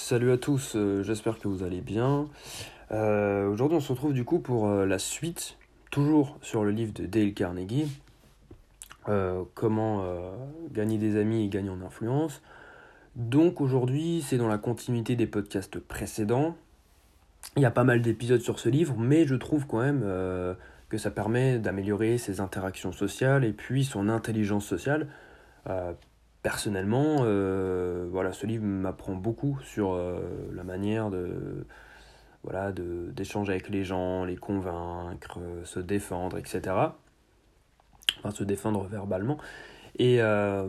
Salut à tous, euh, j'espère que vous allez bien. Euh, Aujourd'hui on se retrouve du coup pour euh, la suite, toujours sur le livre de Dale Carnegie, Comment gagner des amis et gagner en influence. Donc aujourd'hui c'est dans la continuité des podcasts précédents. Il y a pas mal d'épisodes sur ce livre, mais je trouve quand même que ça permet d'améliorer ses interactions sociales et puis son intelligence sociale. Personnellement, euh, voilà, ce livre m'apprend beaucoup sur euh, la manière de voilà d'échanger avec les gens, les convaincre, se défendre, etc. Enfin, se défendre verbalement. Et euh,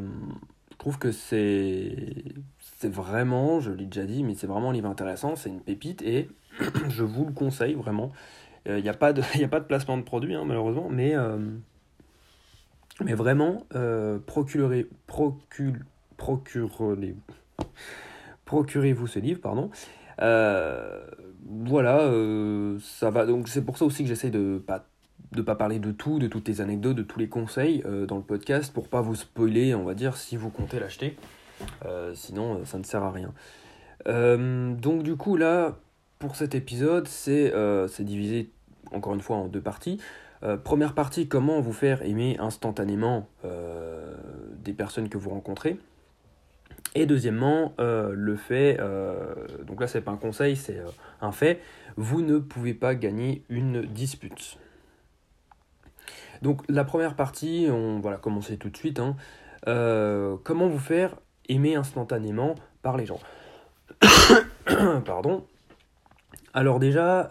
je trouve que c'est c'est vraiment, je l'ai déjà dit, mais c'est vraiment un livre intéressant, c'est une pépite et je vous le conseille vraiment. Il n'y a, pas de- y a pas de placement de produit, hein, malheureusement, mais, mais vraiment, euh, procurez, procure, procurez, procurez-vous ce livre, pardon. Euh, voilà, euh, ça va. Donc c'est pour ça aussi que j'essaie de pas de pas parler de tout, de toutes les anecdotes, de tous les conseils dans le podcast pour pas vous spoiler, on va dire, si vous comptez l'acheter. Sinon, ça ne sert à rien. Donc du coup là, pour cet épisode, c'est divisé encore une fois en deux parties. Euh, première partie, comment vous faire aimer instantanément euh, des personnes que vous rencontrez. Et deuxièmement, euh, le fait, donc là c'est pas un conseil, c'est un fait, vous ne pouvez pas gagner une dispute. Donc la première partie, on va commencer tout de suite. hein. Comment vous faire aimer instantanément par les gens Pardon. Alors déjà,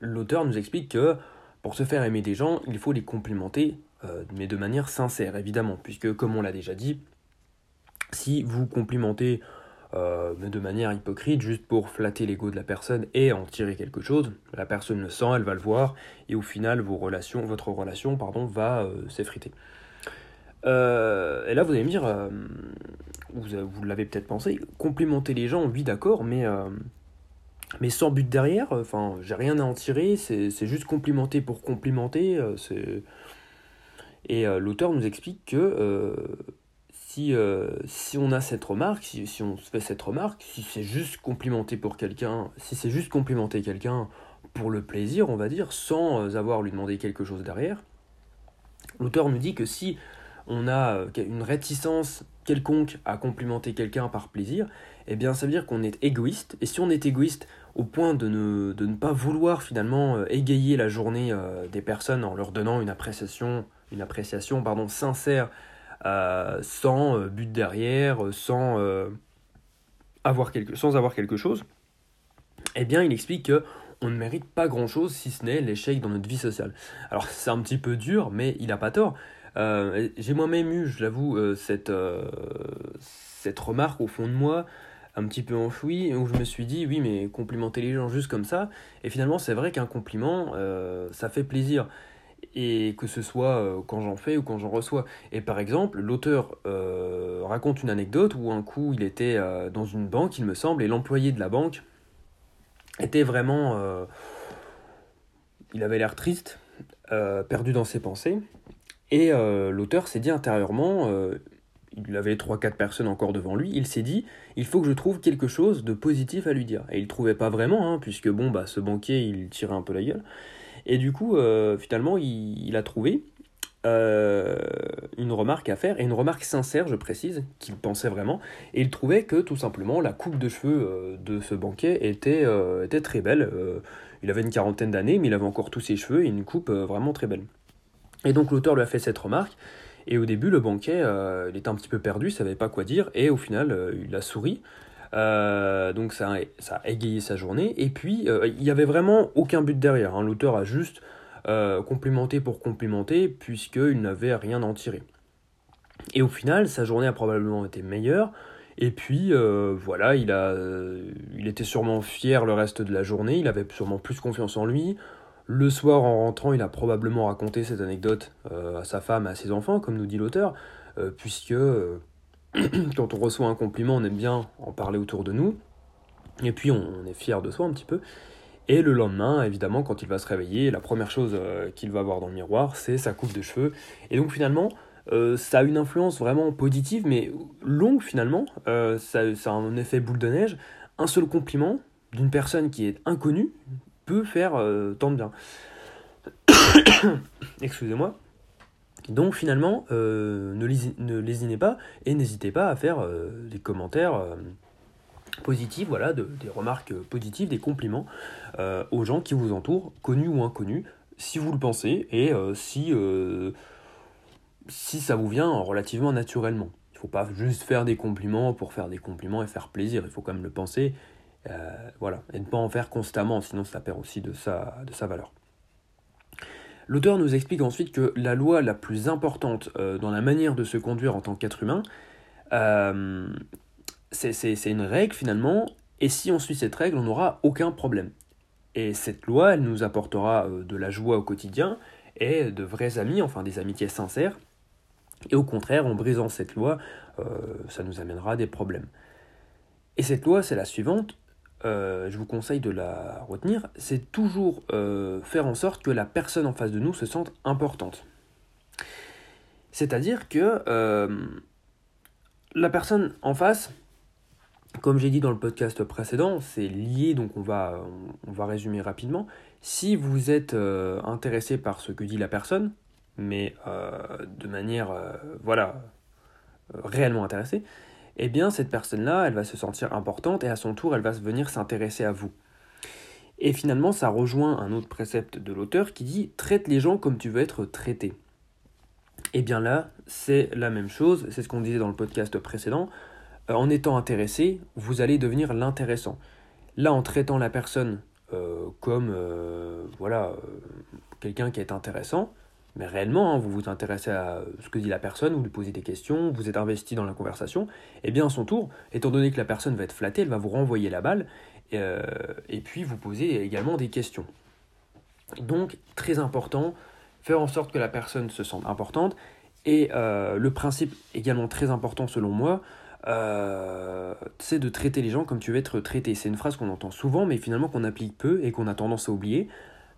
l'auteur nous explique que pour se faire aimer des gens, il faut les complimenter, euh, mais de manière sincère, évidemment, puisque comme on l'a déjà dit, si vous complimentez euh, de manière hypocrite, juste pour flatter l'ego de la personne et en tirer quelque chose, la personne le sent, elle va le voir, et au final, votre relation pardon, va euh, s'effriter. Et là, vous allez me dire, vous, l'avez peut-être pensé, complimenter les gens, oui, d'accord, mais, mais sans but derrière, enfin, j'ai rien à en tirer, c'est juste complimenter pour complimenter. euh. Et euh, l'auteur nous explique que euh, si, si on a cette remarque, si, si on fait cette remarque, si c'est juste complimenter pour quelqu'un, si c'est juste complimenter quelqu'un pour le plaisir, on va dire, sans avoir lui demander quelque chose derrière, l'auteur nous dit que si on a euh, une réticence quelconque à complimenter quelqu'un par plaisir, eh bien ça veut dire qu'on est égoïste. Et si on est égoïste au point de ne, de ne pas vouloir finalement euh, égayer la journée euh, des personnes en leur donnant une appréciation, une appréciation pardon, sincère, sans but derrière, sans, avoir quelque, sans avoir quelque chose, eh bien il explique que on ne mérite pas grand-chose si ce n'est l'échec dans notre vie sociale. Alors c'est un petit peu dur, mais il n'a pas tort. Euh, J'ai moi-même eu, je l'avoue, euh, cette, euh, cette remarque au fond de moi, un petit peu enfouie, où je me suis dit, oui, mais complimenter les gens juste comme ça, et finalement c'est vrai qu'un compliment, ça fait plaisir. Et que ce soit quand j'en fais ou quand j'en reçois. Et par exemple, l'auteur raconte une anecdote où un coup il était dans une banque, il me semble, et l'employé de la banque était vraiment... il avait l'air triste, perdu dans ses pensées. Et euh, l'auteur s'est dit intérieurement, euh, il avait 3-4 personnes encore devant lui, il s'est dit, il faut que je trouve quelque chose de positif à lui dire. Et il trouvait pas vraiment, hein, puisque bon, bah, ce banquier, il tirait un peu la gueule. Et du coup, euh, finalement, il, a trouvé une remarque à faire, et une remarque sincère, je précise, qu'il pensait vraiment. Et il trouvait que tout simplement la coupe de cheveux de ce banquier était, était très belle. Il avait une quarantaine d'années, mais il avait encore tous ses cheveux et une coupe vraiment très belle. Et donc l'auteur lui a fait cette remarque. Et au début, le banquier, euh, il était un petit peu perdu, il savait pas quoi dire, et au final, euh, il a souri. Euh, donc ça, a- égayé sa journée. Et puis, il n'y avait vraiment aucun but derrière. hein. L'auteur a juste complimenté pour complimenter, puisqu'il n'avait rien à en tirer. Et au final, sa journée a probablement été meilleure. Et puis, voilà, il était sûrement fier le reste de la journée, il avait sûrement plus confiance en lui. Le soir, en rentrant, il a probablement raconté cette anecdote euh, à sa femme, à ses enfants, comme nous dit l'auteur, euh, puisque euh, quand on reçoit un compliment, on aime bien en parler autour de nous. Et puis, on, est fier de soi un petit peu. Et le lendemain, évidemment, quand il va se réveiller, la première chose qu'il va voir dans le miroir, c'est sa coupe de cheveux. Et donc, finalement, ça a une influence vraiment positive, mais longue finalement. ça, ça, a un effet boule de neige. Un seul compliment d'une personne qui est inconnue faire tant de bien. Excusez-moi. Donc finalement, euh, ne, lésinez pas et n'hésitez pas à faire euh, des commentaires euh, positifs, voilà, des remarques positives, des compliments aux gens qui vous entourent, connus ou inconnus, si vous le pensez et si, si ça vous vient relativement naturellement. Il ne faut pas juste faire des compliments pour faire des compliments et faire plaisir, il faut quand même le penser, voilà, et ne pas en faire constamment, sinon ça perd aussi de sa, de sa valeur. L'auteur nous explique ensuite que la loi la plus importante euh, dans la manière de se conduire en tant qu'être humain, euh, c'est une règle finalement, et si on suit cette règle, on n'aura aucun problème. Et cette loi, elle nous apportera euh, de la joie au quotidien et de vrais amis, enfin des amitiés sincères. Et au contraire, en brisant cette loi, ça nous amènera des problèmes. Et cette loi, c'est la suivante, euh, je vous conseille de la retenir, c'est toujours euh, faire en sorte que la personne en face de nous se sente importante. C'est-à-dire que euh, la personne en face, comme j'ai dit dans le podcast précédent, c'est lié, donc on va, on va résumer rapidement. Si vous êtes intéressé par ce que dit la personne, mais de manière, voilà, réellement intéressé, eh bien cette personne-là, elle va se sentir importante et à son tour, elle va venir s'intéresser à vous. Et finalement, ça rejoint un autre précepte de l'auteur qui dit traite les gens comme tu veux être traité. Et eh bien là, c'est la même chose, c'est ce qu'on disait dans le podcast précédent. Euh, en étant intéressé, vous allez devenir l'intéressant. Là, en traitant la personne euh, comme euh, voilà quelqu'un qui est intéressant, mais réellement, hein, vous vous intéressez à ce que dit la personne, vous lui posez des questions, vous êtes investi dans la conversation, et eh bien à son tour, étant donné que la personne va être flattée, elle va vous renvoyer la balle, euh, et puis vous posez également des questions. Donc, très important, faire en sorte que la personne se sente importante, et euh, le principe également très important selon moi, euh, c'est de traiter les gens comme tu veux être traité. C'est une phrase qu'on entend souvent, mais finalement qu'on applique peu et qu'on a tendance à oublier.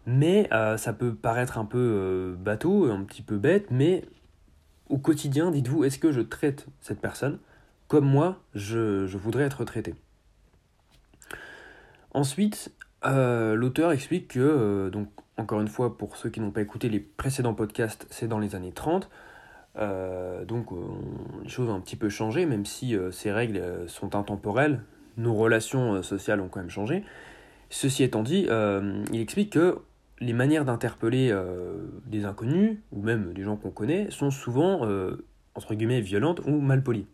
Mais euh, ça peut paraître un peu euh, bateau, un petit peu bête, mais au quotidien, dites-vous, est-ce que je traite cette personne comme moi, je, voudrais être traité Ensuite, euh, l'auteur explique que, donc encore une fois, pour ceux qui n'ont pas écouté les précédents podcasts, c'est dans les années 30. donc les choses ont un petit peu changé, même si ces règles sont intemporelles, nos relations sociales ont quand même changé. Ceci étant dit, il explique que les manières d'interpeller euh, des inconnus, ou même des gens qu'on connaît, sont souvent, euh, entre guillemets, violentes ou malpolies.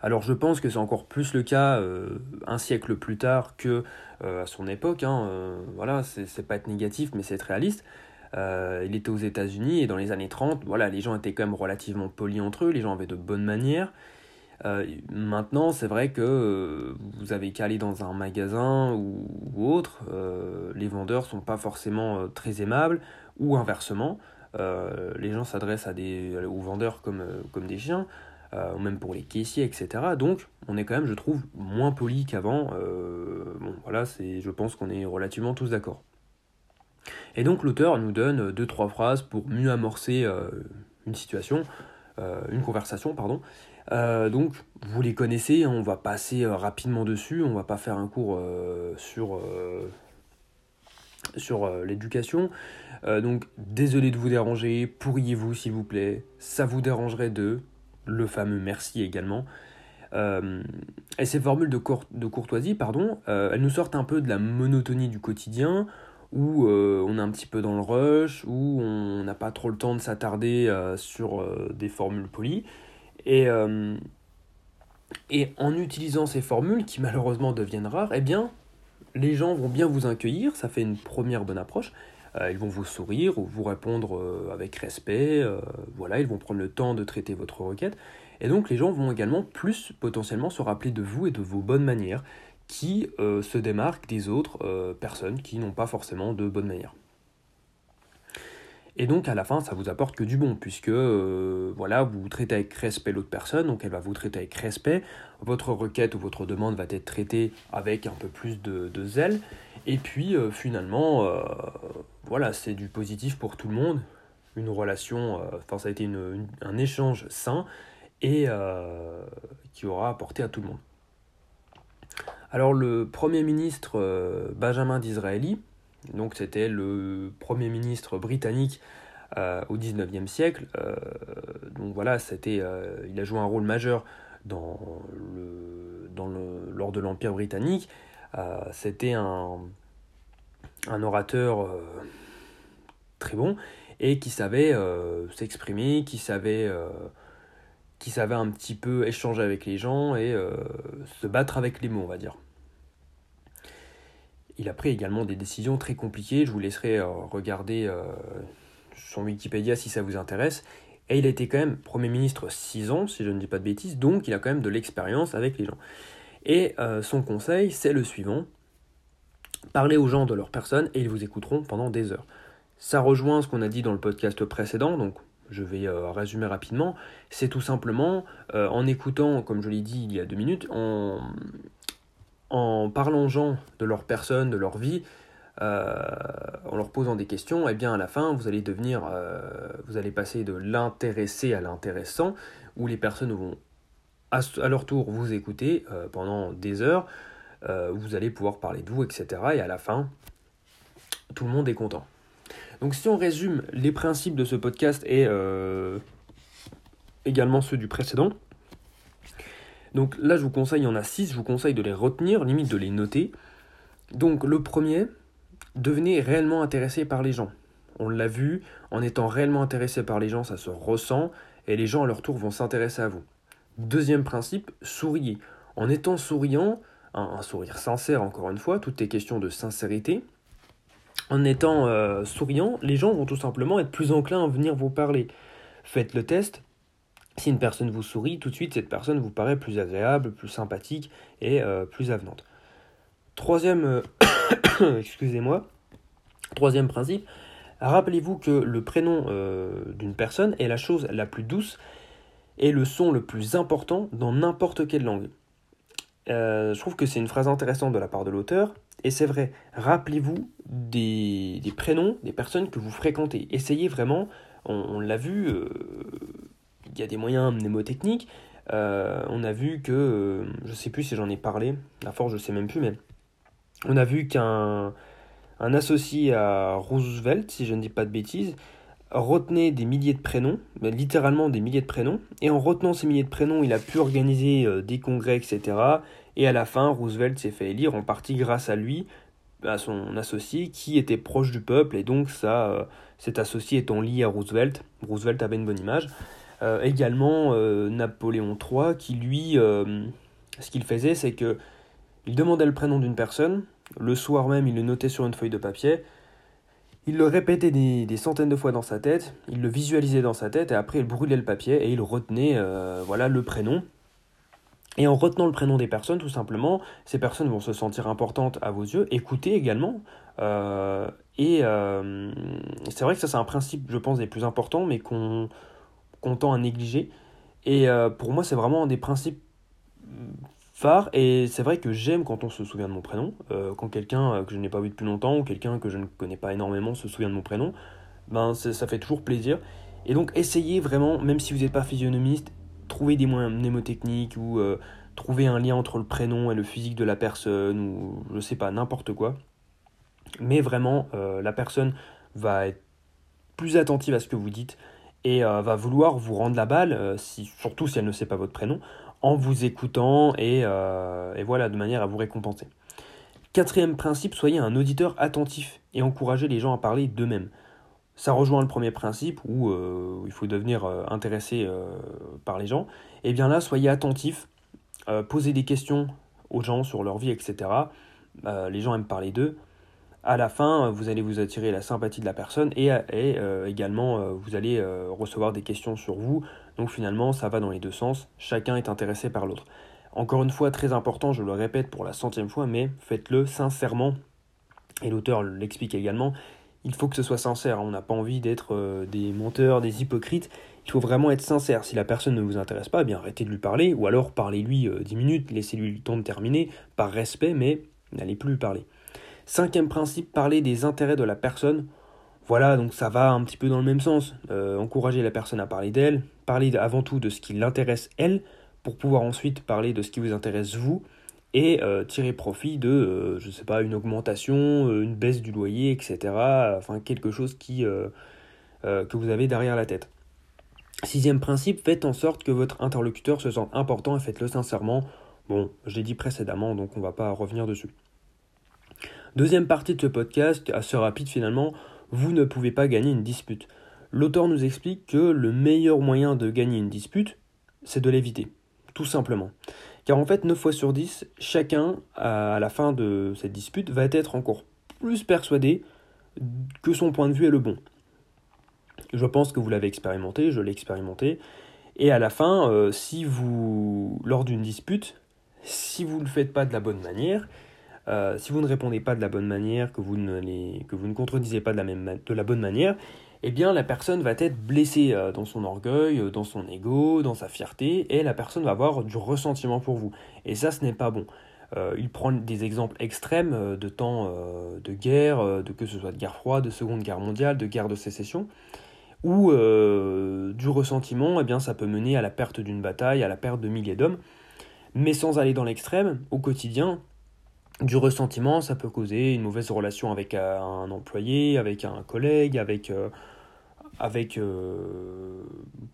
Alors je pense que c'est encore plus le cas euh, un siècle plus tard que à son époque. Hein, voilà, c'est pas être négatif, mais c'est être réaliste. il était aux États-Unis et dans les années 30, voilà, les gens étaient quand même relativement polis entre eux, les gens avaient de bonnes manières. Euh, maintenant, c'est vrai que euh, vous avez qu'à aller dans un magasin ou, autre, euh, les vendeurs sont pas forcément très aimables, ou inversement, les gens s'adressent à des, aux vendeurs comme, comme des chiens, ou même pour les caissiers, etc. Donc, on est quand même, je trouve, moins poli qu'avant. bon, voilà, c'est, je pense qu'on est relativement tous d'accord. Et donc, l'auteur nous donne deux, trois phrases pour mieux amorcer une situation, une conversation, pardon. Euh, donc, vous les connaissez, hein, on va passer euh, rapidement dessus, on va pas faire un cours euh, sur, l'éducation. donc, désolé de vous déranger, pourriez-vous s'il vous plaît, ça vous dérangerait de, le fameux merci également. et ces formules de, de courtoisie, pardon, elles nous sortent un peu de la monotonie du quotidien, où on est un petit peu dans le rush, où on n'a pas trop le temps de s'attarder sur des formules polies. Et, euh, et en utilisant ces formules qui malheureusement deviennent rares, eh bien, les gens vont bien vous accueillir, ça fait une première bonne approche. Euh, ils vont vous sourire ou vous répondre euh, avec respect, voilà, ils vont prendre le temps de traiter votre requête. Et donc les gens vont également plus potentiellement se rappeler de vous et de vos bonnes manières qui se démarquent des autres personnes qui n'ont pas forcément de bonnes manières. Et donc à la fin, ça vous apporte que du bon, puisque euh, voilà, vous traitez avec respect l'autre personne, donc elle va vous traiter avec respect. Votre requête ou votre demande va être traitée avec un peu plus de, zèle. Et puis euh, finalement, euh, voilà, c'est du positif pour tout le monde. une relation, enfin ça a été un échange sain et qui aura apporté à tout le monde. Alors le Premier ministre Benjamin Disraeli, donc c'était le Premier ministre britannique au XIXe siècle, donc voilà, c'était, il a joué un rôle majeur lors de l'Empire britannique. Euh, c'était un, un orateur euh, très bon et qui savait euh, s'exprimer, qui savait, qui savait un petit peu échanger avec les gens et se battre avec les mots, on va dire. Il a pris également des décisions très compliquées, je vous laisserai regarder son Wikipédia si ça vous intéresse. Et il a été quand même Premier ministre 6 ans, si je ne dis pas de bêtises, donc il a quand même de l'expérience avec les gens. Et euh, son conseil, c'est le suivant. Parlez aux gens de leur personne et ils vous écouteront pendant des heures. Ça rejoint ce qu'on a dit dans le podcast précédent, donc je vais euh, résumer rapidement. C'est tout simplement euh, en écoutant, comme je l'ai dit il y a deux minutes, en, en parlant gens de leur personne, de leur vie, euh, en leur posant des questions, et eh bien à la fin, vous allez devenir, euh, vous allez passer de l'intéressé à l'intéressant, où les personnes vont à, leur tour vous écouter euh, pendant des heures, vous allez pouvoir parler de vous, etc. Et à la fin, tout le monde est content. Donc si on résume les principes de ce podcast et également ceux du précédent, donc là je vous conseille, il y en a 6, je vous conseille de les retenir, limite de les noter. Donc le premier, devenez réellement intéressé par les gens. On l'a vu, en étant réellement intéressé par les gens, ça se ressent, et les gens à leur tour vont s'intéresser à vous. Deuxième principe, souriez. En étant souriant, un, sourire sincère encore une fois, tout est question de sincérité. En étant euh, souriant, les gens vont tout simplement être plus enclins à venir vous parler. Faites le test. Si une personne vous sourit, tout de suite cette personne vous paraît plus agréable, plus sympathique et euh, plus avenante. Troisième, euh, excusez-moi, troisième principe, rappelez-vous que le prénom euh, d'une personne est la chose la plus douce et le son le plus important dans n'importe quelle langue. Je trouve que c'est une phrase intéressante de la part de l'auteur, et c'est vrai, rappelez-vous des, prénoms des personnes que vous fréquentez. Essayez vraiment, on, l'a vu, y a des moyens mnémotechniques, on a vu que, je sais plus si j'en ai parlé, à force je sais même plus, mais on a vu qu'un un associé à Roosevelt, si je ne dis pas de bêtises, retenait des milliers de prénoms, littéralement des milliers de prénoms, et en retenant ces milliers de prénoms, il a pu organiser euh, des congrès, etc. Et à la fin, Roosevelt s'est fait élire en partie grâce à lui, à son associé, qui était proche du peuple, et donc ça, euh, cet associé étant lié à Roosevelt, Roosevelt avait une bonne image. Euh, également Napoléon III, qui lui, ce qu'il faisait, c'est que il demandait le prénom d'une personne, le soir même, il le notait sur une feuille de papier. Il le répétait des, centaines de fois dans sa tête, il le visualisait dans sa tête, et après il brûlait le papier et il retenait euh, voilà, le prénom. Et en retenant le prénom des personnes, tout simplement, ces personnes vont se sentir importantes à vos yeux. Écoutez également. Euh, et euh, c'est vrai que ça, c'est un principe, je pense, des plus importants, mais qu'on tend à négliger. Et pour moi, c'est vraiment un des principes phare. Et c'est vrai que j'aime quand on se souvient de mon prénom. Euh, quand quelqu'un euh, que je n'ai pas vu depuis longtemps ou quelqu'un que je ne connais pas énormément se souvient de mon prénom, ben ça fait toujours plaisir. Et donc essayez vraiment, même si vous n'êtes pas physionomiste, trouver des moyens mnémotechniques ou euh, trouver un lien entre le prénom et le physique de la personne ou je sais pas, n'importe quoi. Mais vraiment, la personne va être plus attentive à ce que vous dites et va vouloir vous rendre la balle, si, surtout si elle ne sait pas votre prénom, en vous écoutant euh, et, voilà, de manière à vous récompenser. Quatrième principe, soyez un auditeur attentif et encouragez les gens à parler d'eux-mêmes. Ça rejoint le premier principe où euh, il faut devenir euh, intéressé par les gens. Et eh bien là, soyez attentif, posez des questions aux gens sur leur vie, etc. les gens aiment parler d'eux. À la fin, vous allez vous attirer la sympathie de la personne et, et également vous allez recevoir des questions sur vous, donc finalement, ça va dans les deux sens, chacun est intéressé par l'autre. Encore une fois, très important, je le répète pour la centième fois, mais faites-le sincèrement. Et l'auteur l'explique également, il faut que ce soit sincère, on n'a pas envie d'être euh, des menteurs, des hypocrites, il faut vraiment être sincère. Si la personne ne vous intéresse pas, eh bien arrêtez de lui parler, ou alors parlez-lui euh, dix minutes, laissez-lui le temps de terminer, par respect, mais n'allez plus lui parler. Cinquième principe, parler des intérêts de la personne Voilà, donc ça va un petit peu dans le même sens. encourager la personne à parler d'elle, parler avant tout de ce qui l'intéresse elle, pour pouvoir ensuite parler de ce qui vous intéresse vous, et tirer profit de, je sais pas, une augmentation, une baisse du loyer, etc. Enfin, quelque chose qui, que vous avez derrière la tête. Sixième principe, faites en sorte que votre interlocuteur se sente important et faites-le sincèrement. Bon, je l'ai dit précédemment, donc on ne va pas revenir dessus. Deuxième partie de ce podcast, assez rapide finalement, vous ne pouvez pas gagner une dispute. L'auteur nous explique que le meilleur moyen de gagner une dispute, c'est de l'éviter, tout simplement. Car en fait, 9 fois sur 10, chacun, à la fin de cette dispute, va être encore plus persuadé que son point de vue est le bon. Je pense que vous l'avez expérimenté, je l'ai expérimenté. Et à la fin, euh, si vous, lors d'une dispute, si vous ne le faites pas de la bonne manière, euh, si vous ne répondez pas de la bonne manière, que vous ne, que vous ne contredisez pas de la, même, bonne manière, eh bien la personne va être blessée euh, dans son orgueil, dans son ego, dans sa fierté, et la personne va avoir du ressentiment pour vous. Et ça, ce n'est pas bon. il prend des exemples extrêmes de temps de guerre, de que ce soit de guerre froide, de seconde guerre mondiale, de guerre de sécession euh, du ressentiment, eh bien, ça peut mener à la perte d'une bataille, à la perte de milliers d'hommes. Mais sans aller dans l'extrême, au quotidien, du ressentiment, ça peut causer une mauvaise relation avec euh, un employé, avec un collègue, avec, euh, avec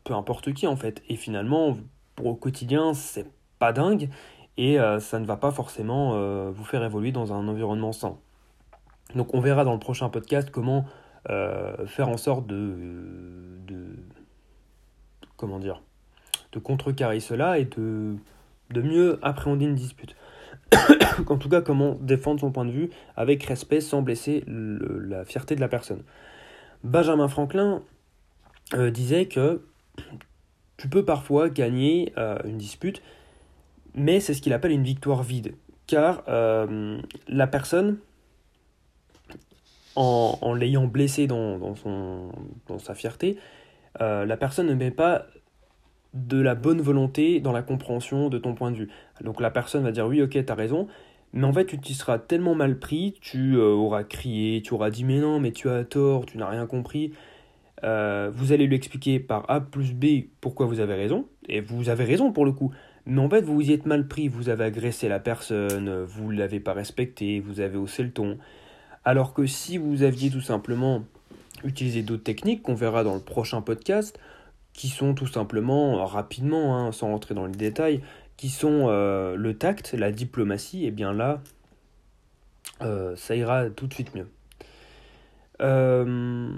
peu importe qui en fait. Et finalement, au quotidien, c'est pas dingue et ça ne va pas forcément vous faire évoluer dans un environnement sain. Donc on verra dans le prochain podcast comment euh, faire en sorte de, comment dire de contrecarrer cela et de mieux appréhender une dispute. en tout cas, comment défendre son point de vue avec respect sans blesser la fierté de la personne. Benjamin Franklin euh, disait que tu peux parfois gagner euh, une dispute, mais c'est ce qu'il appelle une victoire vide. Car la personne en, l'ayant blessé dans, sa fierté, euh, la personne ne met pas de la bonne volonté dans la compréhension de ton point de vue. Donc la personne va dire oui, ok, t'as raison, mais en fait tu t'y seras tellement mal pris, tu euh, auras crié, tu auras dit mais non, mais tu as tort, tu n'as rien compris. Euh, vous allez lui expliquer par A plus B pourquoi vous avez raison, et vous avez raison pour le coup. Mais en fait, vous vous y êtes mal pris, vous avez agressé la personne, vous ne l'avez pas respecté, vous avez haussé le ton, alors que si vous aviez tout simplement utilisé d'autres techniques qu'on verra dans le prochain podcast, qui sont tout simplement, rapidement, hein, sans rentrer dans les détails, qui sont euh, le tact, la diplomatie, et eh bien là, euh, ça ira tout de suite mieux. Euh,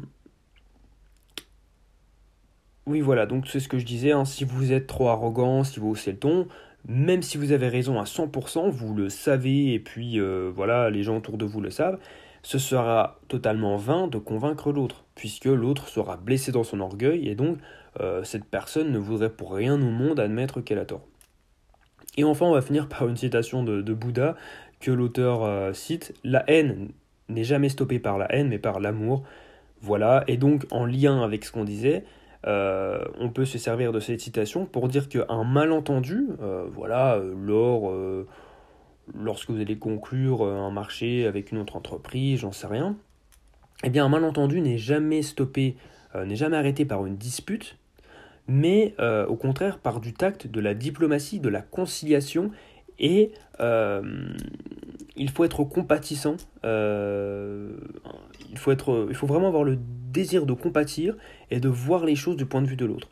oui, voilà, donc c'est ce que je disais, hein, si vous êtes trop arrogant, si vous haussez le ton, même si vous avez raison à 100%, vous le savez, et puis voilà, les gens autour de vous le savent, ce sera totalement vain de convaincre l'autre, puisque l'autre sera blessé dans son orgueil, et donc euh, cette personne ne voudrait pour rien au monde admettre qu'elle a tort. Et enfin, on va finir par une citation de, Bouddha que l'auteur euh, cite La haine n'est jamais stoppée par la haine, mais par l'amour. Voilà, et donc en lien avec ce qu'on disait, euh, on peut se servir de cette citation pour dire qu'un malentendu, voilà, lors lorsque vous allez conclure un marché avec une autre entreprise, j'en sais rien, eh bien un malentendu n'est jamais stoppé, n'est jamais arrêté par une dispute, mais euh, au contraire par du tact, de la diplomatie, de la conciliation, et il faut être compatissant, il, faut être, il faut vraiment avoir le désir de compatir et de voir les choses du point de vue de l'autre.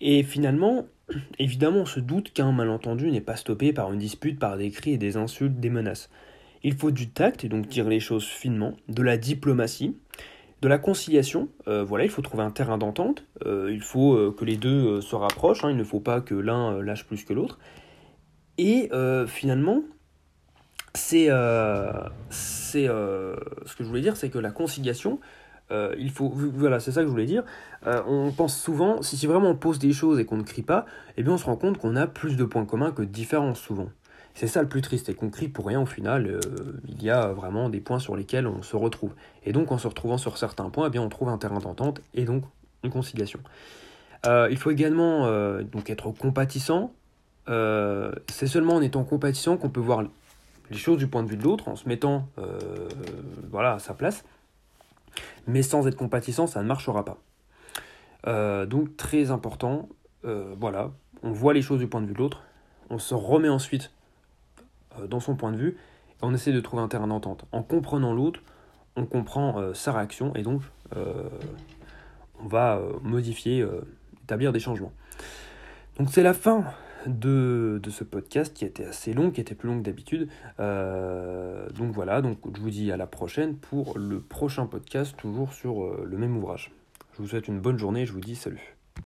Et finalement, évidemment, on se doute qu'un malentendu n'est pas stoppé par une dispute, par des cris et des insultes, des menaces. Il faut du tact, et donc dire les choses finement, de la diplomatie, de la conciliation. Euh, voilà, il faut trouver un terrain d'entente. Euh, il faut euh, que les deux se rapprochent. Hein, il ne faut pas que l'un lâche plus que l'autre. Et finalement, c'est ce que je voulais dire, c'est que la conciliation, il faut, voilà, c'est ça que je voulais dire. On pense souvent, si, vraiment on pose des choses et qu'on ne crie pas, eh bien on se rend compte qu'on a plus de points communs que de différences souvent. C'est ça le plus triste, et qu'on crie pour rien au final, euh, il y a vraiment des points sur lesquels on se retrouve. Et donc en se retrouvant sur certains points, eh bien on trouve un terrain d'entente et donc une conciliation. il faut également donc être compatissant. c'est seulement en étant compatissant qu'on peut voir les choses du point de vue de l'autre, en se mettant voilà, à sa place. mais sans être compatissant, ça ne marchera pas. Euh, donc très important, euh, voilà, on voit les choses du point de vue de l'autre, on se remet ensuite euh, dans son point de vue, on essaie de trouver un terrain d'entente. En comprenant l'autre, on comprend sa réaction, et donc on va modifier, établir des changements. Donc c'est la fin de, ce podcast qui était assez long, qui était plus long que d'habitude. donc voilà, donc je vous dis à la prochaine pour le prochain podcast, toujours sur le même ouvrage. Je vous souhaite une bonne journée, je vous dis salut.